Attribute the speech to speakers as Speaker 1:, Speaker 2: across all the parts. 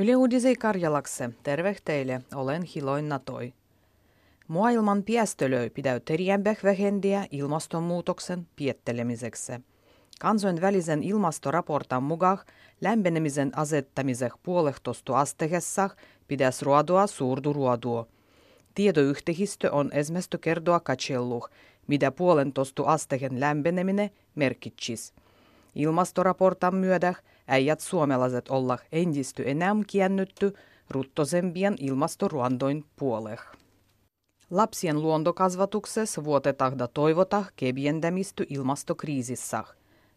Speaker 1: Yle Uudisei Karjalakse, terve teille, olen Hiloin Natoi. Maailman piestölöi pidäyteriämbäh vähendiä ilmastonmuutoksen piettelemiseksi. Kansainvälisen ilmastoraportan mukaan lämpenemisen asettamiseh puolehtostu astehessa pitäisi ruodua suurdu ruodua. Tiedoyhtehistö on esimerkiksi kertoa katselluh, mitä puolentostu astehen lämpeneminen merkitsis. Ilmastoraportan myötä äijät suomalaiset olla entisty enää kiennytty ruttosempien ilmastoruandoin puoleh. Lapsien luontokasvatuksessa vuotetahda toivota kebientämisty ilmastokriisissä.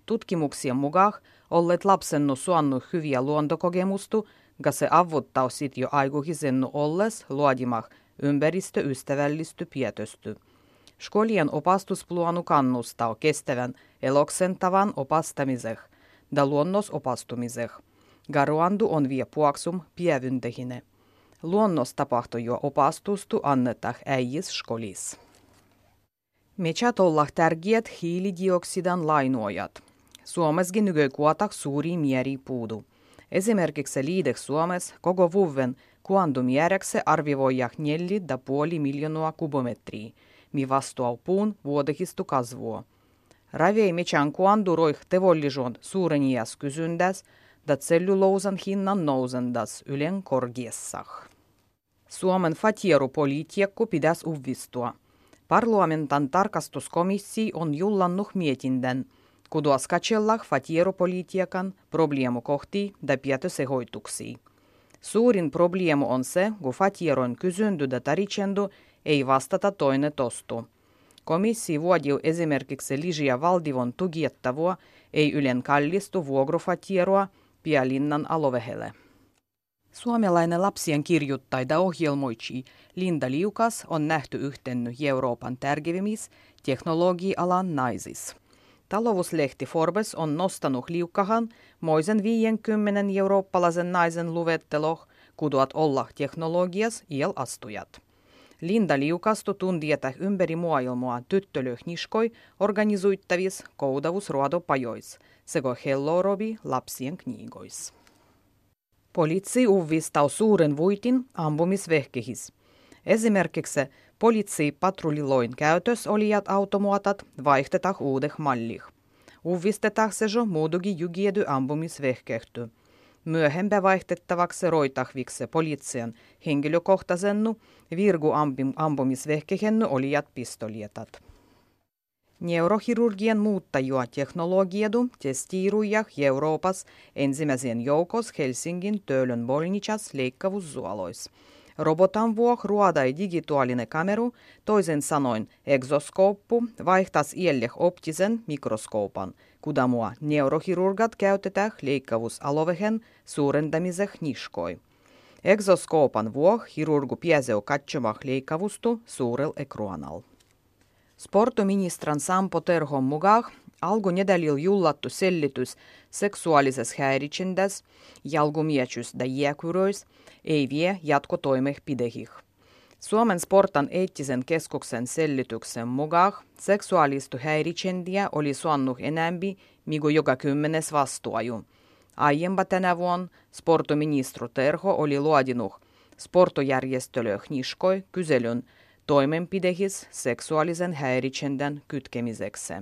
Speaker 1: Tutkimuksien mukaan olleet lapsennu suannu hyviä luontokokemustu, ga se avuttaa sit jo aikuisennu olles luodimah ympäristöystävällisty pietösty. Skolien opastusplaanu kannustaa kestävän eloksen tavan opastamiseh da luonnos opastumiseh. Garuandu on vie puaksum pievyntehine. Luonnos tapahtui jo opastustu annetah äijis skolis. Metsät olla tärkeät hiilidioksidan lainoajat. Suomessakin nykykuotak suuri mieri puudu. Esimerkiksi liidek Suomessa koko vuoden kuandumjärjekse arvivoijah 4,5 miljoonaa kubometriä, mi vastuau puun vuodehistu kasvua. Ravei metsän kuanduroih tevollijon suurenias kysyndäs, da cellulousan hinnan nousendas ylen korgiessah. Suomen fatierupolitiikku pitäisi uvistua. Parlamentan tarkastuskomissio on jullannut mietinnän, kuduas katsellah fatierupolitiikan probleemukohtia da pietosehoituksia. Suurin probleemu on se, kun fatieron kysyndy da taricendu ei vastata toinen tostu. Komissio vuodil esimerkiksi Ligia Valdivon tugiettavua ei ylen kallistu vuogrofatieroa pialinnan alovehelle. Suomalainen lapsien kirjoittaida ohjelmoitsi Linda Liukas on nähty yhtenny Euroopan tärkeimmissä teknologia-alan naisis. Talouslehti Forbes on nostanut liukkahan moisen 50 eurooppalaisen naisen luvetteloh, kuduat olla teknologias iel astujat. Linda liukastu tuntietä ympäri maailmaa tyttölöhniskoi organizuittavis koudavusruodopajois sekä hellorobi lapsien kniigois. Poliitsi uvistaa suuren voitin ampumisvehkehis. Esimerkiksi poliitsi patrulliloin käytös olijat automuotat vaihtetah uudeh mallih. Uvistetaan se jo muudugi jugiedy ampumisvehkehty. Myöhempä vaihdettavaksi roitahvikse poliitsien henkilökohtaisennu virgu ampumisvehkehennu olijat pistolietat. Neurochirurgian muuttajua teknologiadu testiirujah Euroopas ensimmäisen joukos Helsingin Töölön bolnichas leikkavuussuolois. Robotan vuok ruodai digitaalinen kameru, toisen sanoin exoskooppu, vaihtas ielleh optisen mikroskoopan, kudamua neurochirurgat käytetään leikkavuusalovehen suurentamiseh niskoi. Exoskoopan vuok chirurgu pieseu katsomak leikkavustu suurel ekranal. Sportoministran Sampo Terhon mukaan algu nedalil jullattu sellitys seksuaalisessa häiritsendäs, jalgumiečys da jääkyröis, ei vie jatkotoimehpidehih. Suomen sportan eettisen keskuksen sellityksen mukaan seksuaalistu häiritsendiä oli suannut enämpi, migu joka kymmenes vastuaju. Aiempa tänä vuonna sportoministru Terho oli luodinut sportojärjestölle niskoi kyselyn toimenpidehis seksuaalisen häiritsendän kytkemiseksi.